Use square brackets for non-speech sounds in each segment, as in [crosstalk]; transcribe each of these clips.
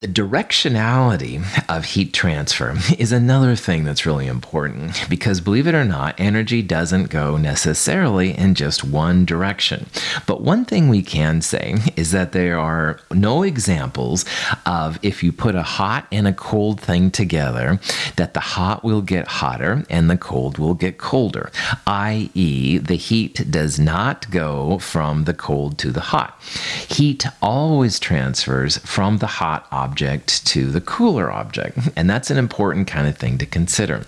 The directionality of heat transfer is another thing that's really important because, believe it or not, energy doesn't go necessarily in just one direction. But one thing we can say is that there are no examples of if you put a hot and a cold thing together, that the hot will get hotter and the cold will get colder, i.e., the heat does not go from the cold to the hot. Heat always transfers from the hot object object to the cooler object. And that's an important kind of thing to consider.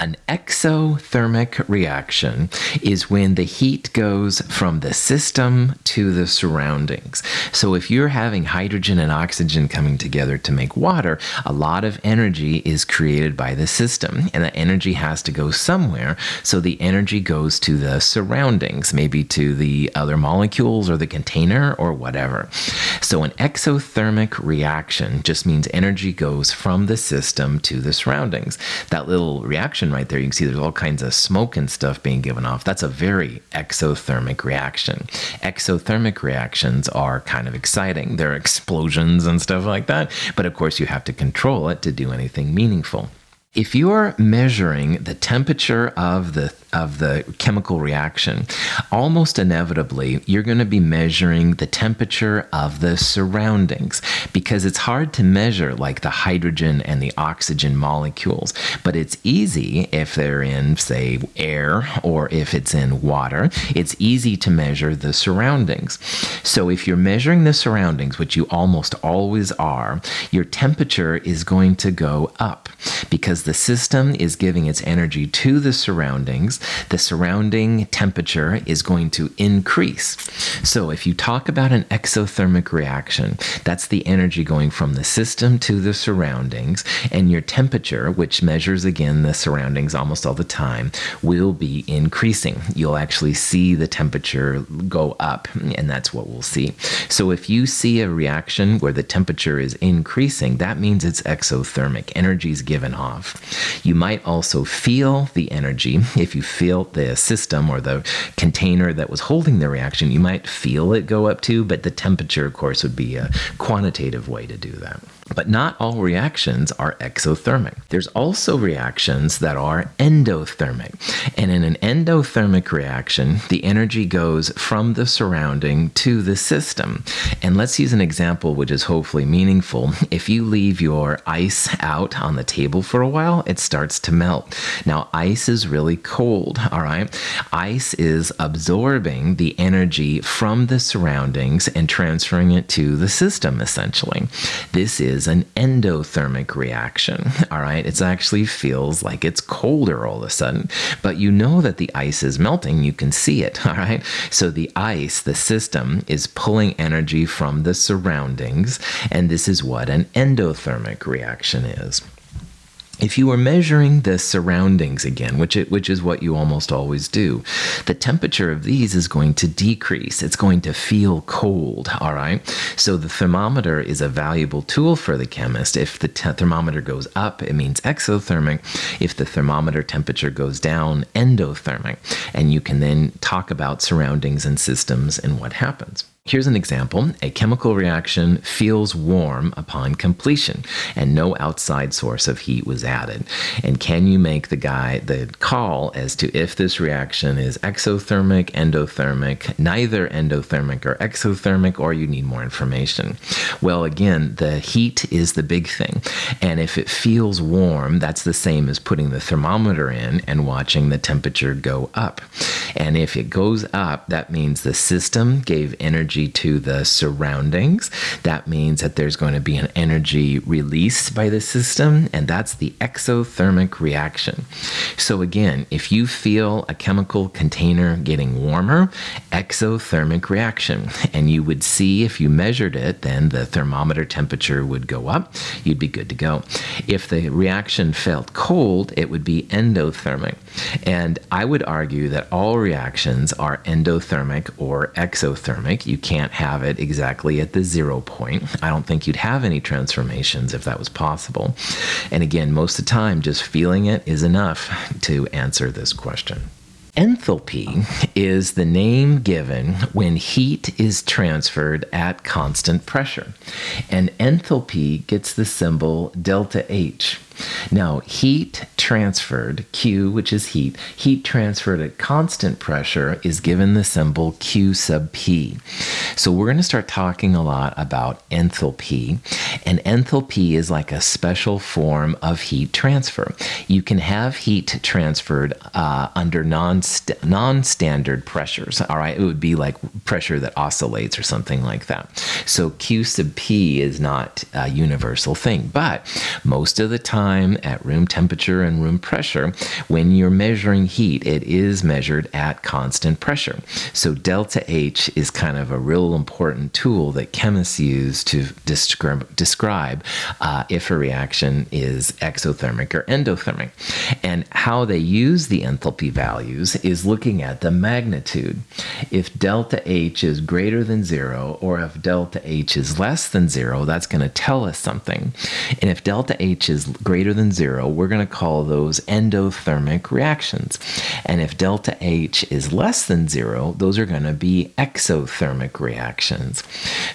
An exothermic reaction is when the heat goes from the system to the surroundings. So, if you're having hydrogen and oxygen coming together to make water, a lot of energy is created by the system, and that energy has to go somewhere. So, the energy goes to the surroundings, maybe to the other molecules or the container or whatever. So, an exothermic reaction just means energy goes from the system to the surroundings. That little reaction right there, you can see there's all kinds of smoke and stuff being given off. That's a very exothermic reaction. Exothermic reactions are kind of exciting. They're explosions and stuff like that. But of course, you have to control it to do anything meaningful. If you're measuring the temperature of the of the chemical reaction, almost inevitably you're going to be measuring the temperature of the surroundings because it's hard to measure like the hydrogen and the oxygen molecules, but it's easy if they're in say air or if it's in water, it's easy to measure the surroundings. So if you're measuring the surroundings, which you almost always are, your temperature is going to go up because the system is giving its energy to the surroundings, the surrounding temperature is going to increase. So, if you talk about an exothermic reaction, that's the energy going from the system to the surroundings, and your temperature, which measures again the surroundings almost all the time, will be increasing. You'll actually see the temperature go up, and that's what we'll see. So, if you see a reaction where the temperature is increasing, that means it's exothermic. Energy is given off. You might also feel the energy. If you feel the system or the container that was holding the reaction, you might feel it go up too, but the temperature, of course, would be a quantitative way to do that. But not all reactions are exothermic. There's also reactions that are endothermic. And in an endothermic reaction, the energy goes from the surrounding to the system. And let's use an example which is hopefully meaningful. If you leave your ice out on the table for a while, it starts to melt. Now, ice is really cold, all right? Ice is absorbing the energy from the surroundings and transferring it to the system, essentially. This is is an endothermic reaction. All right, it actually feels like it's colder all of a sudden, but you know that the ice is melting. You can see it. [laughs] All right, so the ice, the system, is pulling energy from the surroundings, and this is what an endothermic reaction is if you are measuring the surroundings again, which it, which is what you almost always do, the temperature of these is going to decrease. It's going to feel cold. All right. So the thermometer is a valuable tool for the chemist. If the te- thermometer goes up, it means exothermic. If the thermometer temperature goes down, endothermic. And you can then talk about surroundings and systems and what happens. Here's an example. A chemical reaction feels warm upon completion and no outside source of heat was added. And can you make the guy the call as to if this reaction is exothermic, endothermic, neither endothermic or exothermic, or you need more information? Well, again, the heat is the big thing. And if it feels warm, that's the same as putting the thermometer in and watching the temperature go up. And if it goes up, that means the system gave energy energy to the surroundings. That means that there's going to be an energy released by the system, and that's the exothermic reaction. So, again, if you feel a chemical container getting warmer, exothermic reaction, and you would see if you measured it, then the thermometer temperature would go up, you'd be good to go. If the reaction felt cold, it would be endothermic. And I would argue that all reactions are endothermic or exothermic. You can't have it exactly at the zero point. I don't think you'd have any transformations if that was possible. And again, most of the time, just feeling it is enough to answer this question. Enthalpy is the name given when heat is transferred at constant pressure. And enthalpy gets the symbol delta H. Now, heat transferred, Q, which is heat, heat transferred at constant pressure is given the symbol Q sub P. So we're going to start talking a lot about enthalpy. And enthalpy is like a special form of heat transfer. You can have heat transferred uh, under non non-standard pressures. All right, it would be like pressure that oscillates or something like that. So Q sub P is not a universal thing, but most of the time time at room temperature and room pressure, when you're measuring heat, it is measured at constant pressure. So delta H is kind of a real important tool that chemists use to describe, describe uh, if a reaction is exothermic or endothermic. And how they use the enthalpy values is looking at the magnitude. If delta H is greater than zero, or if delta H is less than zero, that's going to tell us something. And if delta H is greater greater than zero, we're going to call those endothermic reactions. And if delta H is less than zero, those are going to be exothermic reactions.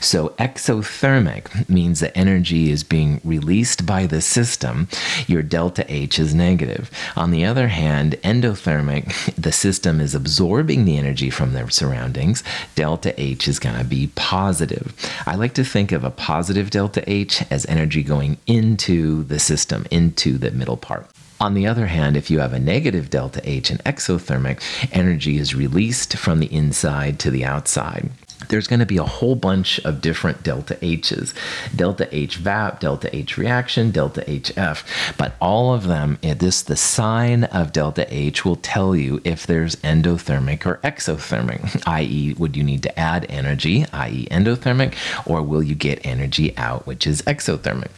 So exothermic means that energy is being released by the system. Your delta H is negative. On the other hand, endothermic, the system is absorbing the energy from their surroundings. Delta H is going to be positive. I like to think of a positive delta H as energy going into the system, into the middle part. On the other hand, if you have a negative delta H and exothermic, energy is released from the inside to the outside there's going to be a whole bunch of different delta H's delta H VAP, delta H reaction, delta HF. But all of them, eh, this the sign of delta H will tell you if there's endothermic or exothermic, [laughs] i.e., would you need to add energy, i.e., endothermic, or will you get energy out, which is exothermic.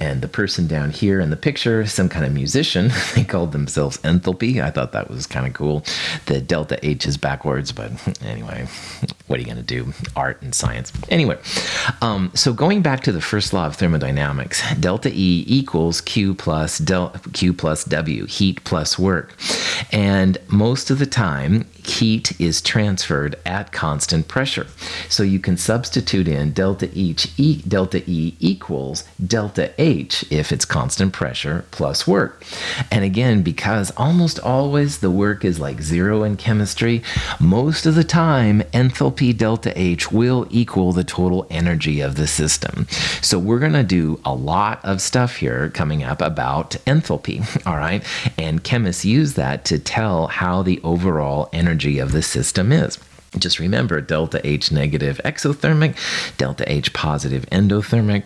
And the person down here in the picture, some kind of musician, [laughs] they called themselves enthalpy. I thought that was kind of cool. The delta H is backwards, but [laughs] anyway, what are you going to do? art and science. Anyway, um, so going back to the first law of thermodynamics, delta E equals Q plus del- Q plus W, heat plus work. And most of the time, heat is transferred at constant pressure. So you can substitute in delta H e, delta E equals delta H if it's constant pressure plus work. And again, because almost always the work is like zero in chemistry, most of the time enthalpy delta H will equal the total energy of the system. So we're going to do a lot of stuff here coming up about enthalpy, [laughs] all right? And chemists use that to tell how the overall energy energy of the system is. Just remember delta H negative exothermic, delta H positive endothermic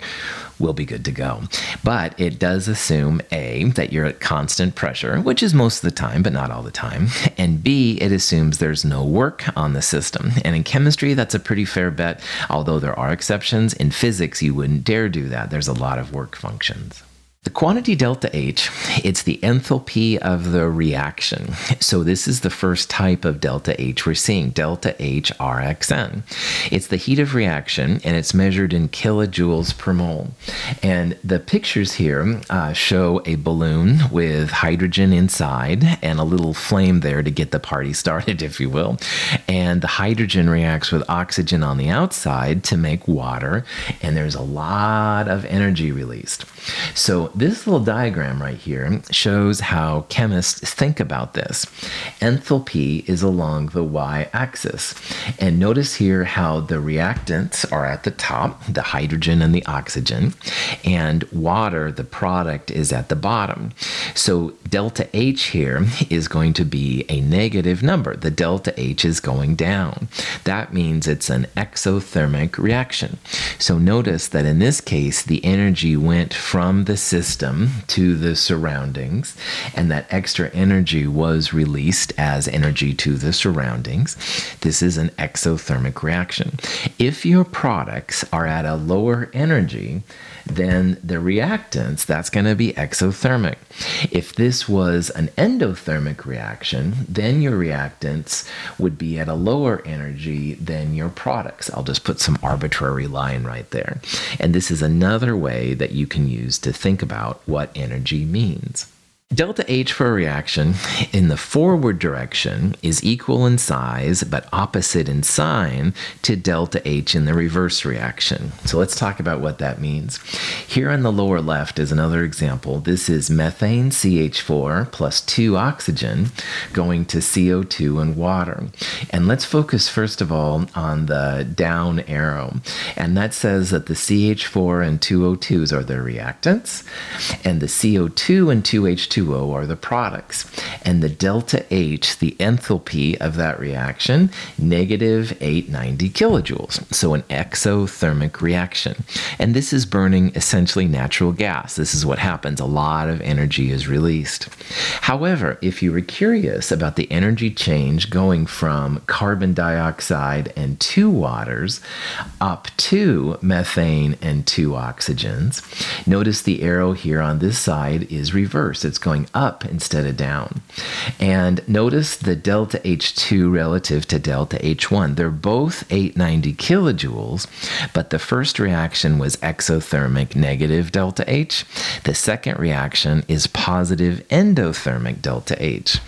will be good to go. But it does assume A, that you're at constant pressure, which is most of the time, but not all the time. And B, it assumes there's no work on the system. And in chemistry, that's a pretty fair bet, although there are exceptions. In physics, you wouldn't dare do that. There's a lot of work functions. The quantity delta H, it's the enthalpy of the reaction. So this is the first type of delta H we're seeing, delta H RXN. It's the heat of reaction and it's measured in kilojoules per mole. And the pictures here uh, show a balloon with hydrogen inside and a little flame there to get the party [laughs] started, if you will. And the hydrogen reacts with oxygen on the outside to make water, and there's a lot of energy released. So this little diagram right here shows how chemists think about this. Enthalpy is along the y axis. And notice here how the reactants are at the top, the hydrogen and the oxygen, and water, the product, is at the bottom. So delta H here is going to be a negative number. The delta H is going down. That means it's an exothermic reaction. So notice that in this case, the energy went from the system to the surroundings, and that extra energy was released as energy to the surroundings. This is an exothermic reaction. If your products are at a lower energy, then the reactants, that's going to be exothermic. If this was an endothermic reaction, then your reactants would be at a lower energy than your products. I'll just put some arbitrary line right there. And this is another way that you can use to think about what energy means. Delta H for a reaction in the forward direction is equal in size but opposite in sign to delta H in the reverse reaction. So let's talk about what that means. Here on the lower left is another example. This is methane CH4 plus 2 oxygen going to CO2 and water. And let's focus first of all on the down arrow. And that says that the CH4 and 2O2s are the reactants and the CO2 and 2H2 H2O are the products. And the delta H, the enthalpy of that reaction, negative 890 kilojoules. So an exothermic reaction. And this is burning essentially natural gas. This is what happens. A lot of energy is released. However, if you were curious about the energy change going from carbon dioxide and two waters up to methane and two oxygens, notice the arrow here on this side is reversed. It's going up instead of down. And notice the delta H2 relative to delta H1. They're both 890 kilojoules, but the first reaction was exothermic negative delta H. The second reaction is positive endothermic delta H.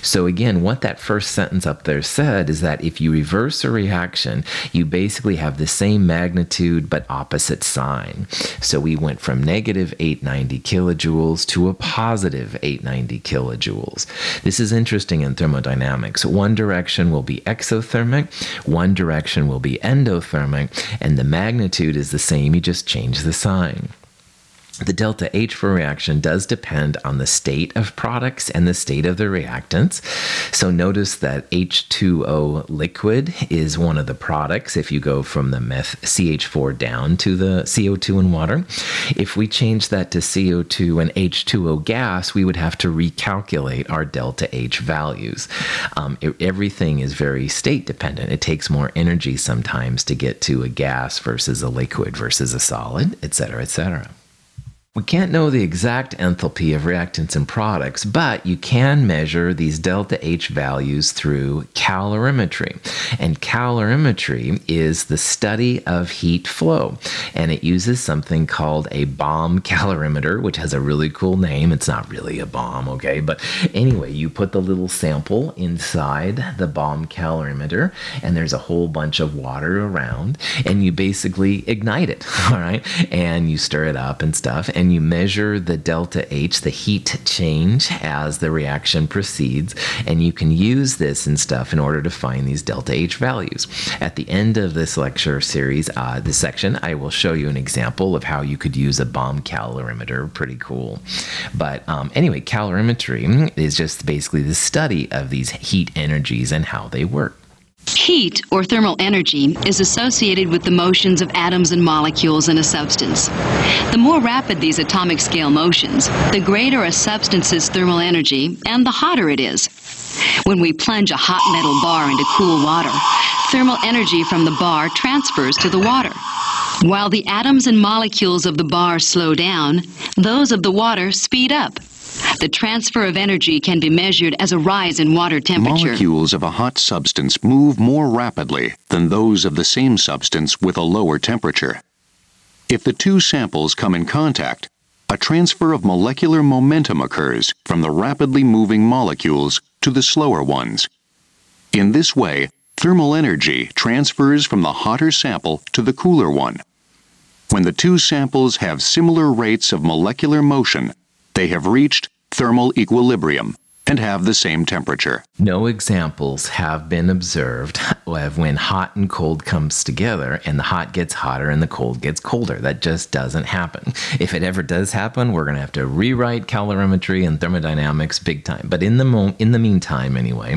So again, what that first sentence up there said is that if you reverse a reaction, you basically have the same magnitude but opposite sign. So we went from negative 890 kilojoules to a positive negative 890 kilojoules. This is interesting in thermodynamics. One direction will be exothermic, one direction will be endothermic, and the magnitude is the same, you just change the sign. The delta H for reaction does depend on the state of products and the state of the reactants. So notice that H2O liquid is one of the products if you go from the meth CH4 down to the CO2 and water. If we change that to CO2 and H2O gas, we would have to recalculate our delta H values. Um, it, everything is very state dependent. It takes more energy sometimes to get to a gas versus a liquid versus a solid, et cetera, et cetera. We can't know the exact enthalpy of reactants and products, but you can measure these delta H values through calorimetry. And calorimetry is the study of heat flow. And it uses something called a bomb calorimeter, which has a really cool name. It's not really a bomb, okay? But anyway, you put the little sample inside the bomb calorimeter, and there's a whole bunch of water around, and you basically ignite it, [laughs] all right? And you stir it up and stuff. And and you measure the delta H, the heat change as the reaction proceeds, and you can use this and stuff in order to find these delta H values. At the end of this lecture series, uh, this section, I will show you an example of how you could use a bomb calorimeter. Pretty cool. But um, anyway, calorimetry is just basically the study of these heat energies and how they work. Heat, or thermal energy, is associated with the motions of atoms and molecules in a substance. The more rapid these atomic scale motions, the greater a substance's thermal energy and the hotter it is. When we plunge a hot metal bar into cool water, thermal energy from the bar transfers to the water. While the atoms and molecules of the bar slow down, those of the water speed up. The transfer of energy can be measured as a rise in water temperature. Molecules of a hot substance move more rapidly than those of the same substance with a lower temperature. If the two samples come in contact, a transfer of molecular momentum occurs from the rapidly moving molecules to the slower ones. In this way, thermal energy transfers from the hotter sample to the cooler one. When the two samples have similar rates of molecular motion, they have reached thermal equilibrium and have the same temperature. No examples have been observed of when hot and cold comes together and the hot gets hotter and the cold gets colder. That just doesn't happen. If it ever does happen, we're going to have to rewrite calorimetry and thermodynamics big time. But in the mo- in the meantime anyway,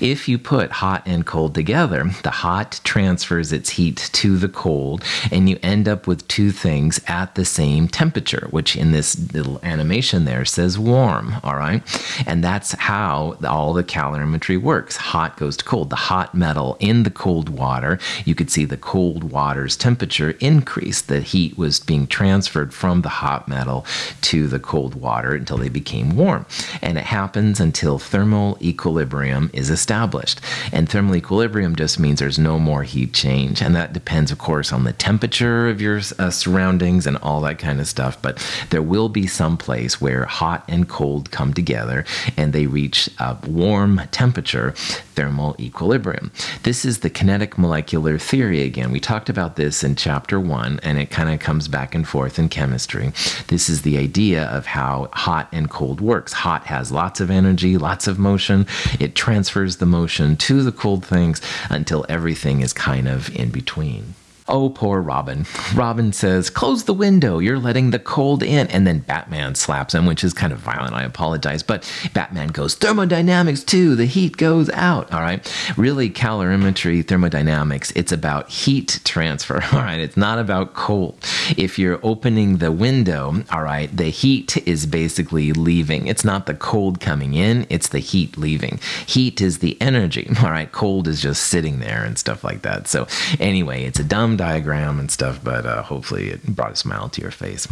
if you put hot and cold together, the hot transfers its heat to the cold and you end up with two things at the same temperature, which in this little animation there says warm, all right? And that's that's how all the calorimetry works. Hot goes to cold. The hot metal in the cold water, you could see the cold water's temperature increase. The heat was being transferred from the hot metal to the cold water until they became warm. And it happens until thermal equilibrium is established. And thermal equilibrium just means there's no more heat change. And that depends, of course, on the temperature of your uh, surroundings and all that kind of stuff. But there will be some place where hot and cold come together and they reach a warm temperature, thermal equilibrium. This is the kinetic molecular theory again. We talked about this in chapter one, and it kind of comes back and forth in chemistry. This is the idea of how hot and cold works. Hot has lots of energy, lots of motion. It transfers the motion to the cold things until everything is kind of in between. Oh, poor Robin. Robin says, Close the window. You're letting the cold in. And then Batman slaps him, which is kind of violent. I apologize. But Batman goes, Thermodynamics too. The heat goes out. All right. Really, calorimetry, thermodynamics, it's about heat transfer. [laughs] All right. It's not about cold. If you're opening the window, all right, the heat is basically leaving. It's not the cold coming in, it's the heat leaving. Heat is the energy. All right. Cold is just sitting there and stuff like that. So, anyway, it's a dumb diagram and stuff, but uh, hopefully it brought a smile to your face.